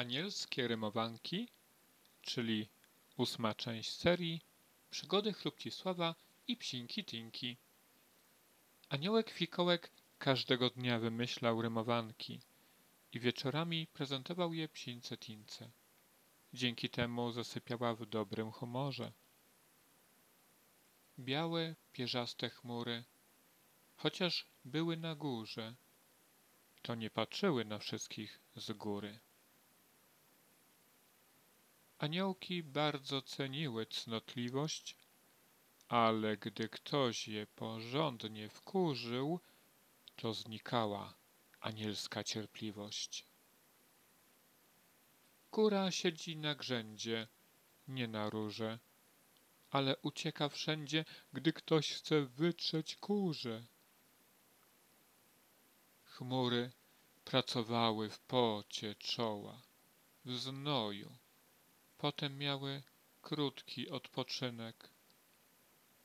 Anielskie rymowanki, czyli ósma część serii Przygody Chrupcisława i Psinki Tinki. Aniołek Fikołek każdego dnia wymyślał rymowanki i wieczorami prezentował je psince Tince. Dzięki temu zasypiała w dobrym humorze. Białe, pierzaste chmury, chociaż były na górze, to nie patrzyły na wszystkich z góry. Aniołki bardzo ceniły cnotliwość, ale gdy ktoś je porządnie wkurzył, to znikała anielska cierpliwość. Kura siedzi na grzędzie, nie na róże, ale ucieka wszędzie, gdy ktoś chce wytrzeć kurze. Chmury pracowały w pocie czoła, w znoju. Potem miały krótki odpoczynek,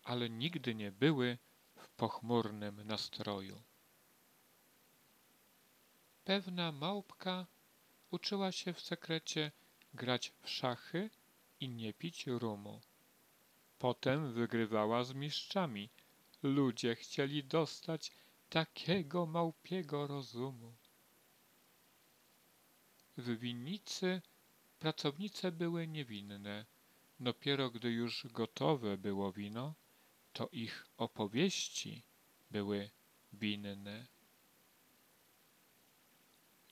ale nigdy nie były w pochmurnym nastroju. Pewna małpka uczyła się w sekrecie grać w szachy i nie pić rumu. Potem wygrywała z mistrzami. Ludzie chcieli dostać takiego małpiego rozumu. W winnicy pracownice były niewinne. Dopiero gdy już gotowe było wino, to ich opowieści były winne.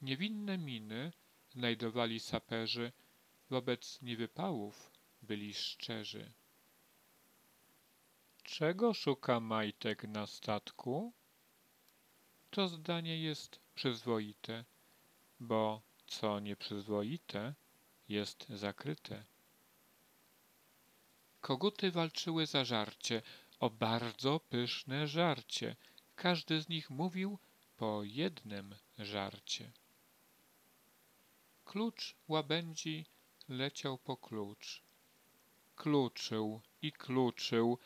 Niewinne miny znajdowali saperzy, wobec niewypałów byli szczerzy. Czego szuka majtek na statku? To zdanie jest przyzwoite, bo co nieprzyzwoite jest zakryte. Koguty walczyły za żarcie, o bardzo pyszne żarcie. Każdy z nich mówił po jednym żarcie. Klucz łabędzi leciał po klucz. Kluczył i kluczył,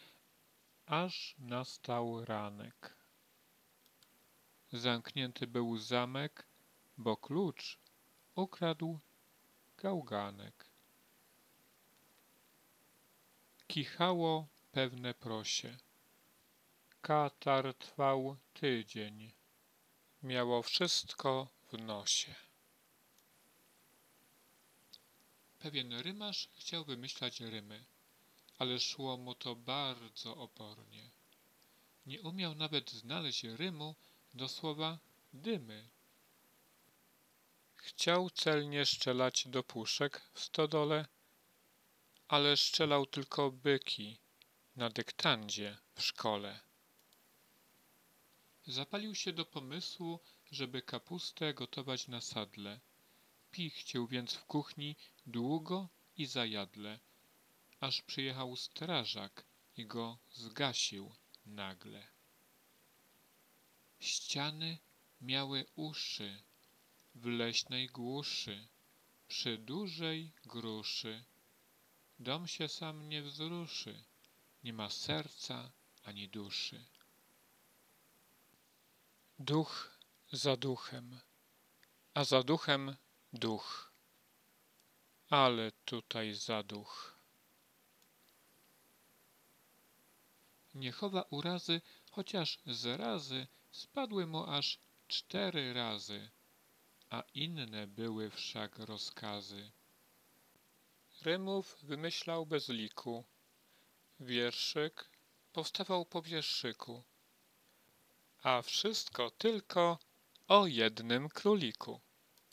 aż nastał ranek. Zamknięty był zamek, bo klucz ukradł gałganek. Kichało pewne prosie. Katar trwał tydzień. Miało wszystko w nosie. Pewien rymarz chciał wymyślać rymy, ale szło mu to bardzo opornie. Nie umiał nawet znaleźć rymu do słowa dymy. Chciał celnie strzelać do puszek w stodole, ale strzelał tylko byki na dyktandzie w szkole. Zapalił się do pomysłu, żeby kapustę gotować na sadle. Pichcił więc w kuchni długo i zajadle, aż przyjechał strażak i go zgasił nagle. Ściany miały uszy w leśnej głuszy, przy dużej gruszy. Dom się sam nie wzruszy, nie ma serca ani duszy. Duch za duchem, a za duchem duch. Ale tutaj zaduch. Nie chowa urazy, chociaż z razy spadły mu aż cztery razy, a inne były wszak rozkazy. Rymów wymyślał bez liku, wierszyk powstawał po wierszyku, a wszystko tylko o jednym króliku.